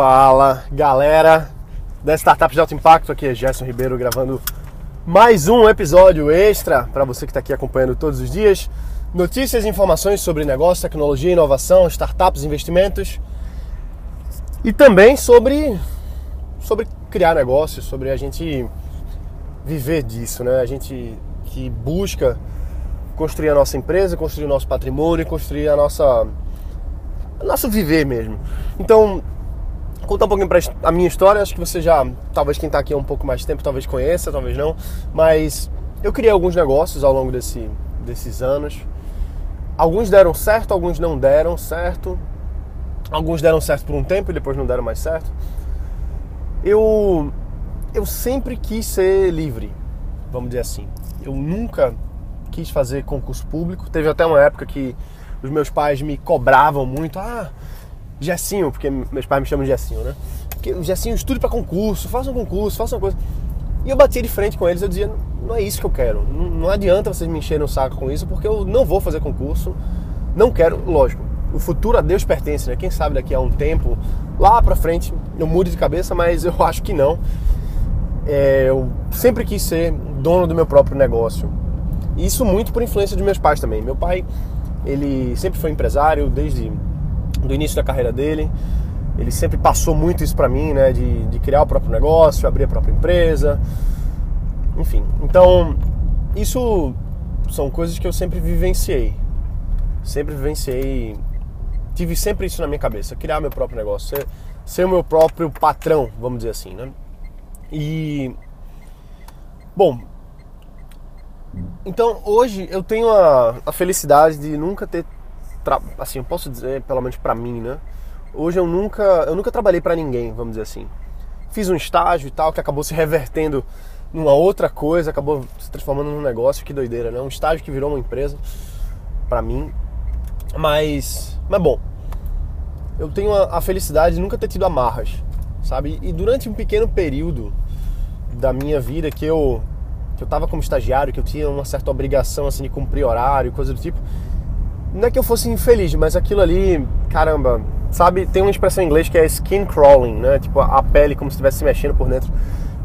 Fala galera da Startup de Alto Impacto, aqui é Gerson Ribeiro gravando mais um episódio extra para você que está aqui acompanhando todos os dias. Notícias e informações sobre negócio, tecnologia, inovação, startups, investimentos e também sobre, sobre criar negócios, sobre a gente viver disso, né? A gente que busca construir a nossa empresa, construir o nosso patrimônio, construir a nossa nosso viver mesmo. Então, contar um pouquinho para a minha história, acho que você já, talvez quem está aqui há um pouco mais tempo, talvez conheça, talvez não, mas eu criei alguns negócios ao longo desse, desses anos. Alguns deram certo, alguns não deram certo. Alguns deram certo por um tempo e depois não deram mais certo. Eu eu sempre quis ser livre, vamos dizer assim. Eu nunca quis fazer concurso público. Teve até uma época que os meus pais me cobravam muito. Ah, Gessinho, porque meus pais me chamam de Gessinho, né? Porque Gessinho, estude para concurso, faça um concurso, faça uma coisa. E eu batia de frente com eles, eu dizia, não é isso que eu quero. Não, não adianta vocês me encherem o saco com isso, porque eu não vou fazer concurso. Não quero, lógico. O futuro a Deus pertence, né? Quem sabe daqui a um tempo, lá pra frente, eu mude de cabeça, mas eu acho que não. É, eu sempre quis ser dono do meu próprio negócio. Isso muito por influência dos meus pais também. Meu pai, ele sempre foi empresário desde do início da carreira dele. Ele sempre passou muito isso para mim, né? De, de criar o próprio negócio, abrir a própria empresa. Enfim, então isso são coisas que eu sempre vivenciei. Sempre vivenciei. Tive sempre isso na minha cabeça, criar meu próprio negócio, ser, ser o meu próprio patrão, vamos dizer assim, né? E. Bom. Então hoje eu tenho a, a felicidade de nunca ter. Assim, eu posso dizer, pelo menos para mim, né? Hoje eu nunca, eu nunca trabalhei para ninguém, vamos dizer assim. Fiz um estágio e tal que acabou se revertendo numa outra coisa, acabou se transformando num negócio, que doideira, né? Um estágio que virou uma empresa para mim. Mas, mas bom, eu tenho a, a, felicidade de nunca ter tido amarras, sabe? E durante um pequeno período da minha vida que eu que eu tava como estagiário, que eu tinha uma certa obrigação assim de cumprir horário, coisa do tipo, não é que eu fosse infeliz, mas aquilo ali, caramba, sabe? Tem uma expressão em inglês que é skin crawling, né? Tipo, a pele como se estivesse se mexendo por dentro.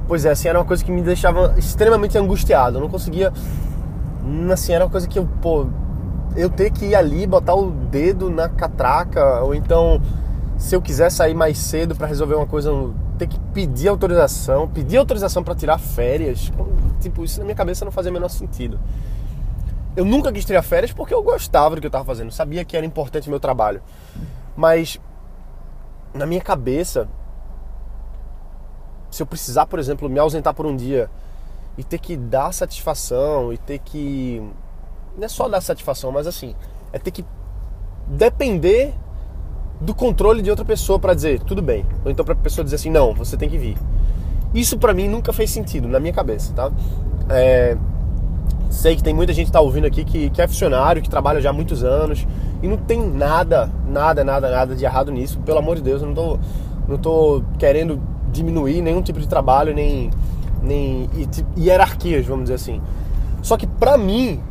Pois é, assim, era uma coisa que me deixava extremamente angustiado. Eu não conseguia. Assim, era uma coisa que eu, pô, eu ter que ir ali, botar o dedo na catraca, ou então, se eu quiser sair mais cedo para resolver uma coisa, ter que pedir autorização, pedir autorização para tirar férias. Tipo, isso na minha cabeça não fazia o menor sentido. Eu nunca quis tirar férias porque eu gostava do que eu estava fazendo, sabia que era importante o meu trabalho. Mas na minha cabeça, se eu precisar, por exemplo, me ausentar por um dia e ter que dar satisfação e ter que não é só dar satisfação, mas assim, é ter que depender do controle de outra pessoa para dizer tudo bem, ou então para a pessoa dizer assim não, você tem que vir. Isso para mim nunca fez sentido na minha cabeça, tá? É, sei que tem muita gente que tá ouvindo aqui que, que é funcionário, que trabalha já há muitos anos e não tem nada, nada, nada, nada de errado nisso. Pelo amor de Deus, eu não tô, não tô querendo diminuir nenhum tipo de trabalho, nem, nem hierarquias, vamos dizer assim. Só que pra mim,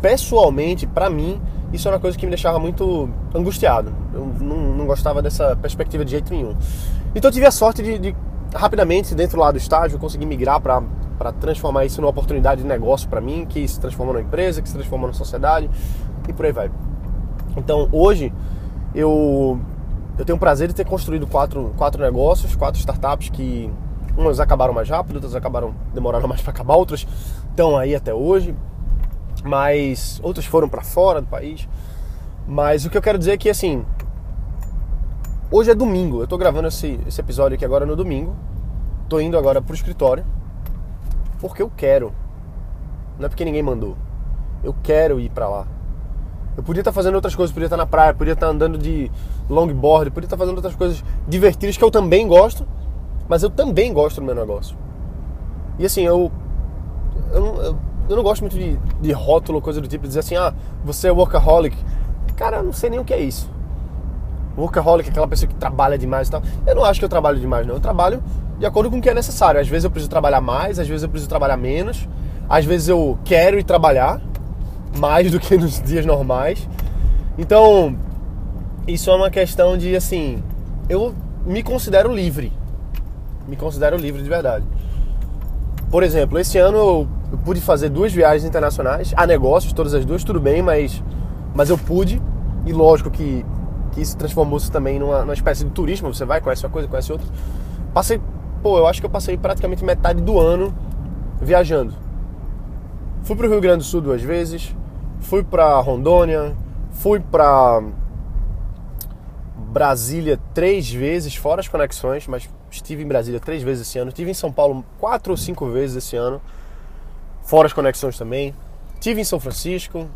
pessoalmente, pra mim, isso era uma coisa que me deixava muito angustiado. Eu não, não gostava dessa perspectiva de jeito nenhum. Então eu tive a sorte de, de rapidamente, dentro lá do estágio, conseguir migrar para para transformar isso numa oportunidade de negócio para mim, que se transforma numa empresa, que se transforma numa sociedade e por aí vai. Então hoje eu, eu tenho o prazer de ter construído quatro, quatro negócios, quatro startups que umas acabaram mais rápido, outras acabaram demorando mais para acabar, outras estão aí até hoje, mas outras foram para fora do país. Mas o que eu quero dizer é que assim, hoje é domingo, eu estou gravando esse, esse episódio aqui agora no domingo, estou indo agora pro escritório porque eu quero. Não é porque ninguém mandou. Eu quero ir para lá. Eu podia estar fazendo outras coisas, podia estar na praia, podia estar andando de longboard, podia estar fazendo outras coisas divertidas que eu também gosto, mas eu também gosto do meu negócio. E assim, eu. Eu, eu, eu não gosto muito de, de rótulo, coisa do tipo, dizer assim, ah, você é workaholic. Cara, eu não sei nem o que é isso. Workaholic aquela pessoa que trabalha demais e tal. Eu não acho que eu trabalho demais, não. Eu trabalho de acordo com o que é necessário. Às vezes eu preciso trabalhar mais, às vezes eu preciso trabalhar menos. Às vezes eu quero ir trabalhar mais do que nos dias normais. Então, isso é uma questão de assim, eu me considero livre. Me considero livre de verdade. Por exemplo, esse ano eu, eu pude fazer duas viagens internacionais a negócios, todas as duas, tudo bem, mas, mas eu pude. E lógico que, que isso transformou-se também numa, numa espécie de turismo. Você vai, conhece uma coisa, conhece outra. Passei, pô, eu acho que eu passei praticamente metade do ano viajando. Fui para o Rio Grande do Sul duas vezes, fui para Rondônia, fui para Brasília três vezes, fora as conexões, mas estive em Brasília três vezes esse ano. Estive em São Paulo quatro ou cinco vezes esse ano, fora as conexões também. Estive em São Francisco,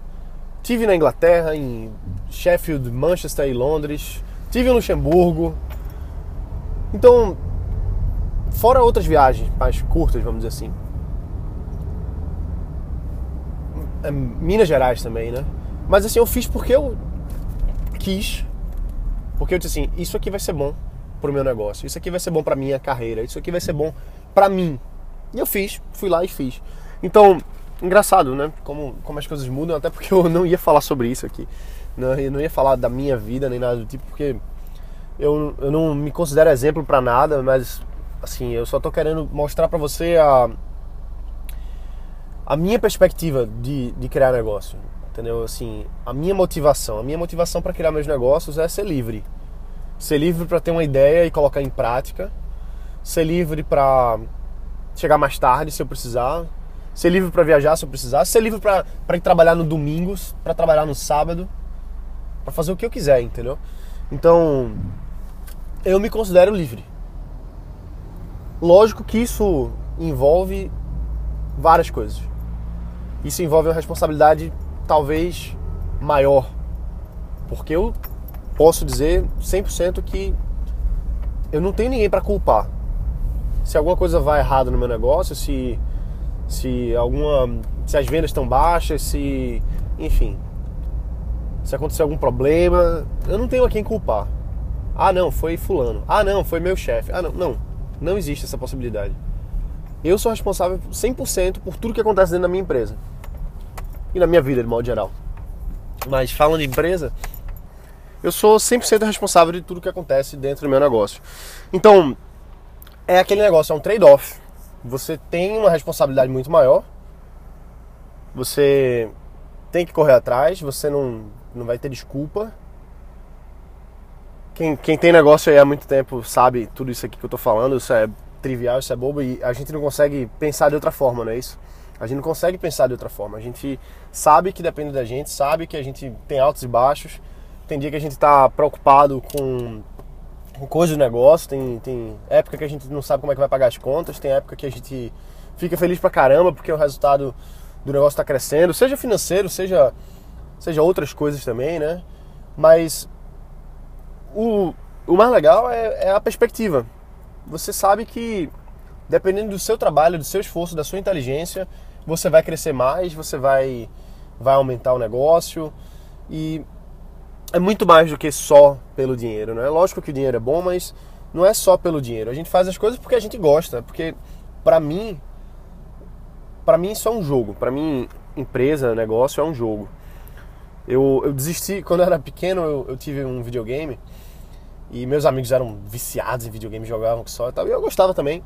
estive na Inglaterra, em Sheffield, Manchester e Londres. Estive em Luxemburgo. Então, fora outras viagens mais curtas, vamos dizer assim. É, Minas Gerais também, né? Mas assim, eu fiz porque eu quis. Porque eu disse assim, isso aqui vai ser bom pro meu negócio. Isso aqui vai ser bom pra minha carreira. Isso aqui vai ser bom pra mim. E eu fiz, fui lá e fiz. Então, engraçado, né? Como, como as coisas mudam, até porque eu não ia falar sobre isso aqui. Não, eu não ia falar da minha vida nem nada do tipo, porque eu, eu não me considero exemplo para nada, mas assim, eu só tô querendo mostrar para você a, a minha perspectiva de, de criar negócio, entendeu? Assim, a minha motivação, a minha motivação para criar meus negócios é ser livre. Ser livre para ter uma ideia e colocar em prática. Ser livre para chegar mais tarde se eu precisar. Ser livre para viajar se eu precisar. Ser livre para ir trabalhar no domingo, para trabalhar no sábado, para fazer o que eu quiser, entendeu? Então, eu me considero livre. Lógico que isso envolve várias coisas isso envolve uma responsabilidade talvez maior. Porque eu posso dizer 100% que eu não tenho ninguém para culpar. Se alguma coisa vai errado no meu negócio, se se alguma se as vendas estão baixas, se enfim, se acontecer algum problema, eu não tenho a quem culpar. Ah, não, foi fulano. Ah, não, foi meu chefe. Ah, não, não. Não existe essa possibilidade. Eu sou responsável 100% por tudo que acontece dentro da minha empresa. E na minha vida, de modo geral. Mas falando de empresa, eu sou 100% responsável de tudo que acontece dentro do meu negócio. Então, é aquele negócio, é um trade-off. Você tem uma responsabilidade muito maior. Você tem que correr atrás, você não, não vai ter desculpa. Quem, quem tem negócio aí há muito tempo sabe tudo isso aqui que eu tô falando, isso é trivial, isso é bobo e a gente não consegue pensar de outra forma, não é isso? A gente não consegue pensar de outra forma. A gente sabe que depende da gente, sabe que a gente tem altos e baixos. Tem dia que a gente está preocupado com, com coisas do negócio, tem, tem época que a gente não sabe como é que vai pagar as contas, tem época que a gente fica feliz pra caramba porque o resultado do negócio está crescendo, seja financeiro, seja, seja outras coisas também, né? Mas o, o mais legal é, é a perspectiva você sabe que dependendo do seu trabalho, do seu esforço, da sua inteligência, você vai crescer mais, você vai vai aumentar o negócio e é muito mais do que só pelo dinheiro, não é? Lógico que o dinheiro é bom, mas não é só pelo dinheiro. A gente faz as coisas porque a gente gosta, porque para mim para mim isso é um jogo. Para mim empresa, negócio é um jogo. Eu, eu desisti quando eu era pequeno, eu, eu tive um videogame e meus amigos eram viciados em videogame, jogavam só e tal. E eu gostava também.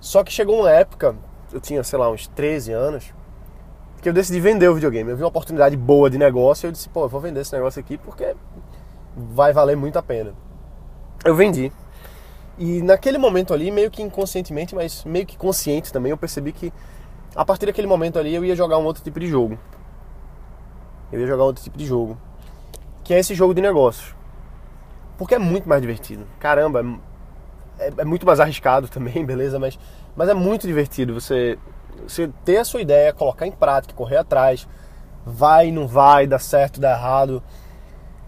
Só que chegou uma época, eu tinha, sei lá, uns 13 anos, que eu decidi vender o videogame. Eu vi uma oportunidade boa de negócio e eu disse, pô, eu vou vender esse negócio aqui porque vai valer muito a pena. Eu vendi. E naquele momento ali, meio que inconscientemente, mas meio que consciente também, eu percebi que a partir daquele momento ali eu ia jogar um outro tipo de jogo. Eu ia jogar outro tipo de jogo. Que é esse jogo de negócios. Porque é muito mais divertido. Caramba, é, é, muito mais arriscado também, beleza? Mas, mas é muito divertido você, você ter a sua ideia, colocar em prática, correr atrás. Vai, não vai, dá certo, dá errado.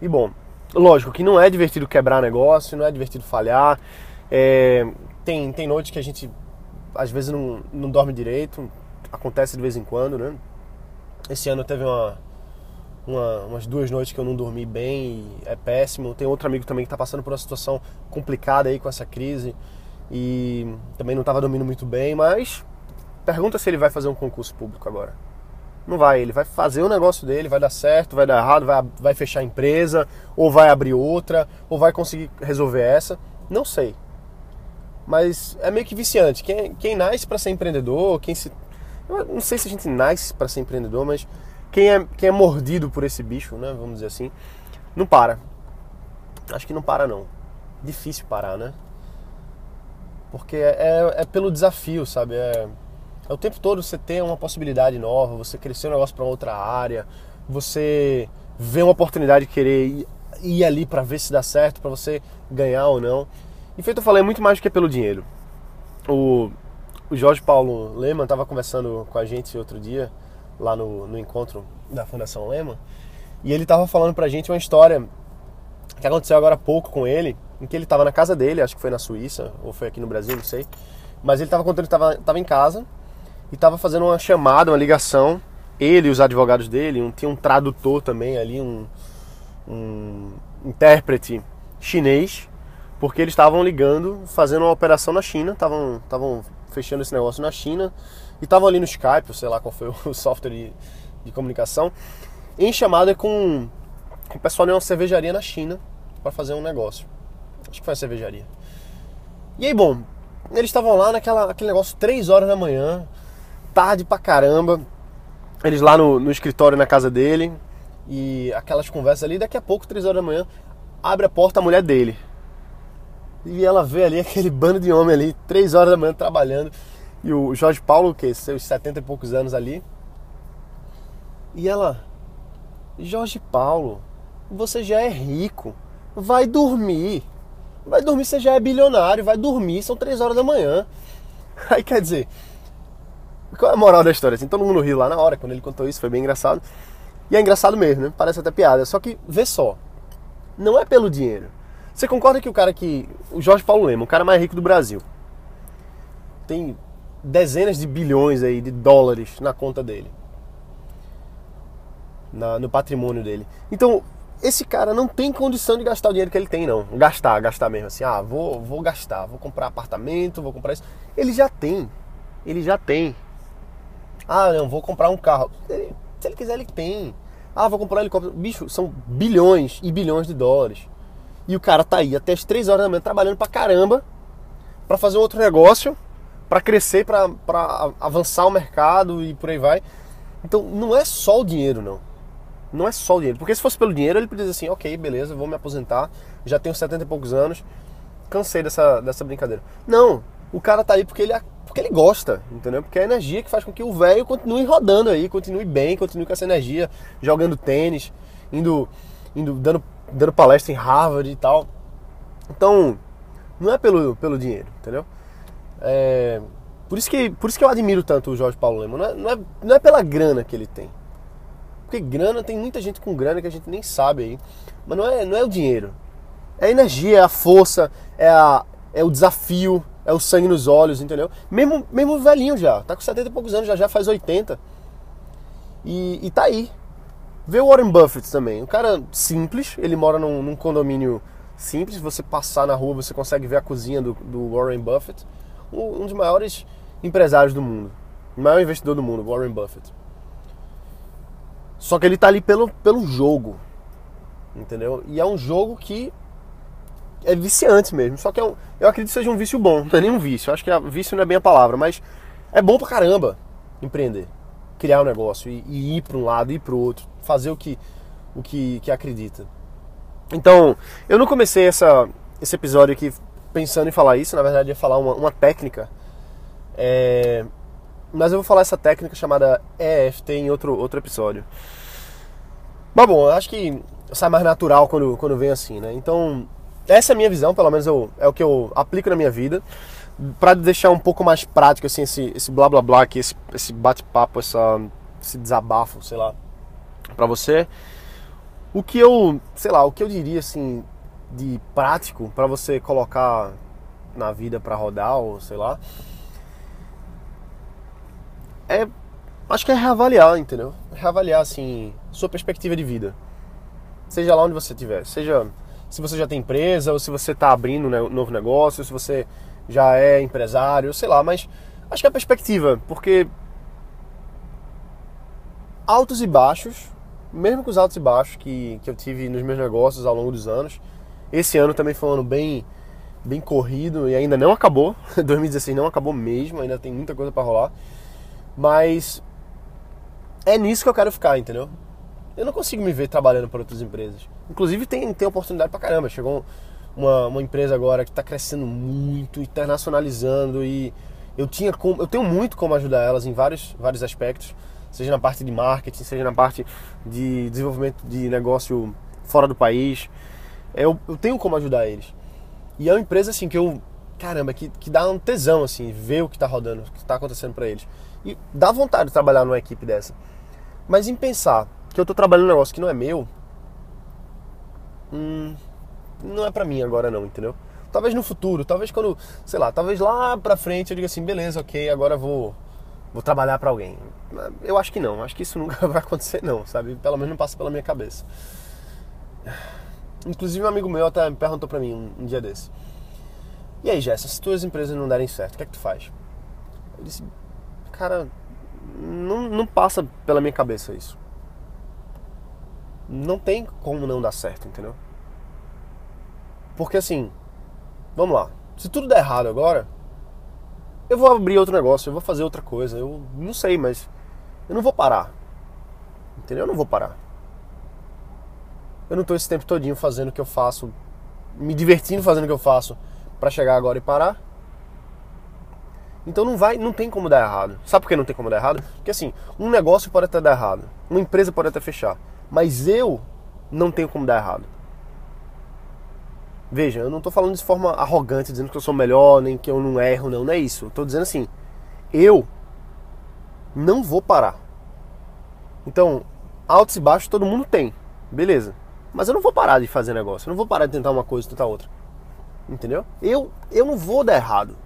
E bom, lógico que não é divertido quebrar negócio, não é divertido falhar. É, tem, tem noites que a gente às vezes não, não dorme direito, acontece de vez em quando, né? Esse ano teve uma, uma, umas duas noites que eu não dormi bem, é péssimo. Tem outro amigo também que está passando por uma situação complicada aí com essa crise e também não estava dormindo muito bem, mas pergunta se ele vai fazer um concurso público agora. Não vai. Ele vai fazer o negócio dele, vai dar certo, vai dar errado, vai, vai fechar a empresa, ou vai abrir outra, ou vai conseguir resolver essa. Não sei. Mas é meio que viciante. Quem, quem nasce para ser empreendedor, quem se. Eu não sei se a gente nasce para ser empreendedor, mas quem é, quem é mordido por esse bicho, né? Vamos dizer assim, não para. Acho que não para não. Difícil parar, né? Porque é, é, é pelo desafio, sabe? É, é o tempo todo você ter uma possibilidade nova, você crescer um negócio para outra área, você ver uma oportunidade de querer ir, ir ali para ver se dá certo, para você ganhar ou não. E feito eu falei, é muito mais do que pelo dinheiro. O, o Jorge Paulo Lehmann estava conversando com a gente outro dia, lá no, no encontro da Fundação Lehmann, e ele estava falando pra gente uma história que aconteceu agora há pouco com ele, em que ele estava na casa dele, acho que foi na Suíça, ou foi aqui no Brasil, não sei. Mas ele estava contando que estava em casa e estava fazendo uma chamada, uma ligação. Ele e os advogados dele, um, tinha um tradutor também ali, um, um intérprete chinês, porque eles estavam ligando, fazendo uma operação na China, estavam fechando esse negócio na China e estavam ali no Skype, sei lá qual foi o software de, de comunicação, em chamada com, com o pessoal de uma cervejaria na China para fazer um negócio. Acho que foi a cervejaria. E aí, bom, eles estavam lá naquela aquele negócio 3 horas da manhã, tarde pra caramba. Eles lá no, no escritório na casa dele. E aquelas conversas ali, daqui a pouco, 3 horas da manhã, abre a porta a mulher dele. E ela vê ali aquele bando de homem ali, 3 horas da manhã trabalhando. E o Jorge Paulo, que seus 70 e poucos anos ali. E ela, Jorge Paulo, você já é rico, vai dormir. Vai dormir, você já é bilionário, vai dormir, são 3 horas da manhã. Aí quer dizer, qual é a moral da história? Assim, todo mundo riu lá na hora, quando ele contou isso, foi bem engraçado. E é engraçado mesmo, né? Parece até piada. Só que, vê só, não é pelo dinheiro. Você concorda que o cara que. O Jorge Paulo Lema, o cara mais rico do Brasil, tem dezenas de bilhões aí de dólares na conta dele. Na, no patrimônio dele. Então, esse cara não tem condição de gastar o dinheiro que ele tem, não. Gastar, gastar mesmo assim. Ah, vou, vou gastar, vou comprar apartamento, vou comprar isso. Ele já tem. Ele já tem. Ah, não, vou comprar um carro. Se ele quiser, ele tem. Ah, vou comprar um helicóptero. Bicho, são bilhões e bilhões de dólares. E o cara tá aí até as 3 horas da manhã trabalhando pra caramba para fazer outro negócio, para crescer, para avançar o mercado e por aí vai. Então não é só o dinheiro, não. Não é só o dinheiro. Porque se fosse pelo dinheiro, ele podia dizer assim, ok, beleza, vou me aposentar, já tenho 70 e poucos anos, cansei dessa, dessa brincadeira. Não, o cara tá aí porque ele, porque ele gosta, entendeu? Porque é a energia que faz com que o velho continue rodando aí, continue bem, continue com essa energia, jogando tênis, indo, indo dando dando palestra em Harvard e tal. Então, não é pelo, pelo dinheiro, entendeu? É, por, isso que, por isso que eu admiro tanto o Jorge Paulo Lema. Não é, não, é, não é pela grana que ele tem. Porque grana, tem muita gente com grana que a gente nem sabe aí. Mas não é, não é o dinheiro. É a energia, é a força, é, a, é o desafio, é o sangue nos olhos, entendeu? Mesmo, mesmo velhinho já, tá com 70 e poucos anos, já, já faz 80. E, e tá aí, Vê o Warren Buffett também. Um cara simples, ele mora num, num, condomínio simples. Você passar na rua, você consegue ver a cozinha do, do Warren Buffett. Um, um, dos maiores empresários do mundo. O maior investidor do mundo, Warren Buffett. Só que ele tá ali pelo, pelo jogo. Entendeu? E é um jogo que é viciante mesmo. Só que é eu acredito que seja um vício bom. Não é nem um vício. Eu acho que a, vício não é bem a palavra, mas é bom pra caramba empreender criar um negócio e, e ir para um lado e para outro, fazer o que o que, que acredita. Então, eu não comecei essa, esse episódio aqui pensando em falar isso, na verdade ia falar uma, uma técnica, é, mas eu vou falar essa técnica chamada EFT em outro, outro episódio. Mas bom, eu acho que sai mais natural quando, quando vem assim, né? Então, essa é a minha visão, pelo menos eu, é o que eu aplico na minha vida para deixar um pouco mais prático assim esse, esse blá blá blá aqui, esse, esse bate-papo, esse desabafo, sei lá, para você, o que eu, sei lá, o que eu diria assim de prático para você colocar na vida para rodar ou sei lá, é acho que é reavaliar, entendeu? Reavaliar assim sua perspectiva de vida. Seja lá onde você estiver, seja se você já tem empresa ou se você está abrindo um novo negócio, se você já é empresário, sei lá, mas acho que é a perspectiva, porque altos e baixos, mesmo com os altos e baixos que, que eu tive nos meus negócios ao longo dos anos. Esse ano também foi um ano bem, bem corrido e ainda não acabou. 2016 não acabou mesmo, ainda tem muita coisa para rolar. Mas é nisso que eu quero ficar, entendeu? Eu não consigo me ver trabalhando para outras empresas. Inclusive tem, tem oportunidade pra caramba. Chegou uma, uma empresa agora que está crescendo muito, internacionalizando e eu tinha como, eu tenho muito como ajudar elas em vários, vários aspectos, seja na parte de marketing, seja na parte de desenvolvimento de negócio fora do país. Eu, eu tenho como ajudar eles. E é uma empresa assim que eu, caramba, que, que dá um tesão assim, ver o que está rodando, o que está acontecendo para eles. E dá vontade de trabalhar numa equipe dessa. Mas em pensar que eu estou trabalhando um negócio que não é meu, hum, não é para mim agora não, entendeu? Talvez no futuro, talvez quando, sei lá, talvez lá pra frente eu diga assim, beleza, ok, agora vou vou trabalhar para alguém. Eu acho que não, acho que isso nunca vai acontecer não, sabe? Pelo menos não passa pela minha cabeça. Inclusive um amigo meu até me perguntou para mim um, um, dia desse. E aí, Jéssica, se tuas empresas não derem certo, o que é que tu faz? Eu disse, cara, não, não passa pela minha cabeça isso. Não tem como não dar certo, entendeu? Porque assim, vamos lá. Se tudo der errado agora, eu vou abrir outro negócio, eu vou fazer outra coisa. Eu não sei, mas eu não vou parar. Entendeu? Eu não vou parar. Eu não estou esse tempo todinho fazendo o que eu faço, me divertindo fazendo o que eu faço para chegar agora e parar. Então não vai, não tem como dar errado. Sabe por que não tem como dar errado? Porque assim, um negócio pode até dar errado, uma empresa pode até fechar, mas eu não tenho como dar errado. Veja, eu não estou falando de forma arrogante, dizendo que eu sou melhor, nem que eu não erro, não, não é isso. Estou dizendo assim, eu não vou parar. Então, altos e baixos todo mundo tem, beleza. Mas eu não vou parar de fazer negócio, eu não vou parar de tentar uma coisa e tentar outra. Entendeu? Eu, eu não vou dar errado.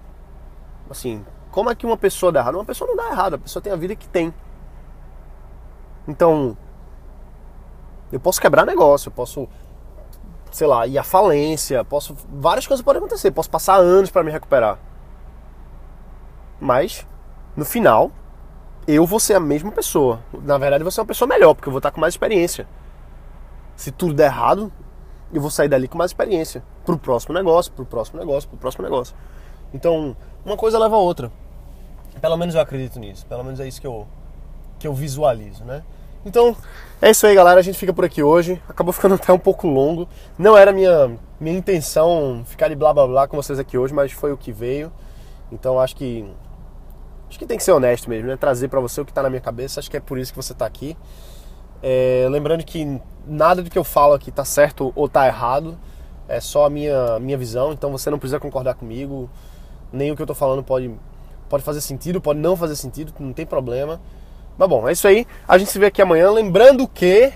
Assim, como é que uma pessoa dá errado? Uma pessoa não dá errado, a pessoa tem a vida que tem. Então, eu posso quebrar negócio, eu posso sei lá, ir à falência, posso várias coisas podem acontecer, posso passar anos para me recuperar. Mas no final, eu vou ser a mesma pessoa. Na verdade, eu vou ser uma pessoa melhor, porque eu vou estar com mais experiência. Se tudo der errado, eu vou sair dali com mais experiência pro próximo negócio, pro próximo negócio, pro próximo negócio. Então, uma coisa leva a outra. Pelo menos eu acredito nisso. Pelo menos é isso que eu que eu visualizo, né? Então, é isso aí, galera. A gente fica por aqui hoje. Acabou ficando até um pouco longo. Não era minha minha intenção ficar de blá blá blá com vocês aqui hoje, mas foi o que veio. Então, acho que acho que tem que ser honesto mesmo, né? Trazer para você o que tá na minha cabeça. Acho que é por isso que você tá aqui. É, lembrando que nada do que eu falo aqui tá certo ou tá errado. É só a minha minha visão. Então, você não precisa concordar comigo. Nem o que eu tô falando pode pode fazer sentido, pode não fazer sentido, não tem problema. Mas bom, é isso aí. A gente se vê aqui amanhã. Lembrando que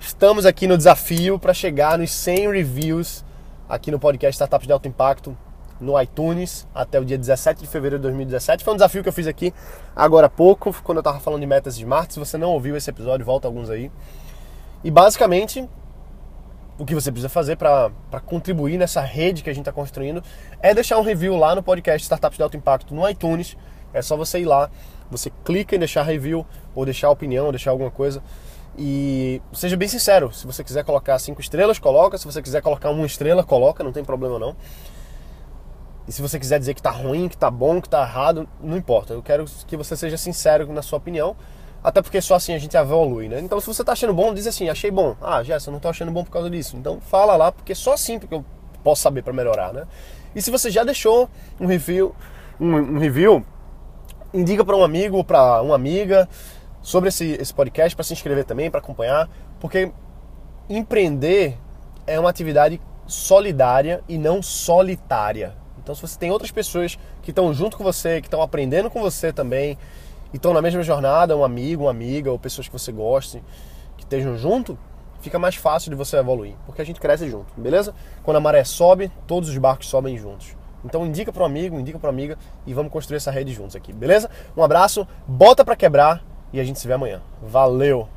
estamos aqui no desafio para chegar nos 100 reviews aqui no podcast Startups de Alto Impacto no iTunes até o dia 17 de fevereiro de 2017. Foi um desafio que eu fiz aqui agora há pouco, quando eu estava falando de metas smart. Se você não ouviu esse episódio, volta alguns aí. E basicamente, o que você precisa fazer para contribuir nessa rede que a gente está construindo é deixar um review lá no podcast Startups de Alto Impacto no iTunes. É só você ir lá você clica em deixar review, ou deixar opinião, ou deixar alguma coisa. E seja bem sincero, se você quiser colocar cinco estrelas, coloca. Se você quiser colocar uma estrela, coloca, não tem problema não. E se você quiser dizer que tá ruim, que tá bom, que tá errado, não importa. Eu quero que você seja sincero na sua opinião. Até porque só assim a gente evolui, né? Então se você tá achando bom, diz assim, achei bom. Ah, Jessa, não tô achando bom por causa disso. Então fala lá, porque só assim eu posso saber para melhorar, né? E se você já deixou um review, um, um review, indica para um amigo ou para uma amiga sobre esse, esse podcast para se inscrever também, para acompanhar, porque empreender é uma atividade solidária e não solitária. Então, se você tem outras pessoas que estão junto com você, que estão aprendendo com você também, e estão na mesma jornada, um amigo, uma amiga, ou pessoas que você goste, que estejam junto, fica mais fácil de você evoluir, porque a gente cresce junto, beleza? Quando a maré sobe, todos os barcos sobem juntos. Então indica para um amigo, indica para amiga e vamos construir essa rede juntos aqui, beleza? Um abraço, bota para quebrar e a gente se vê amanhã. Valeu!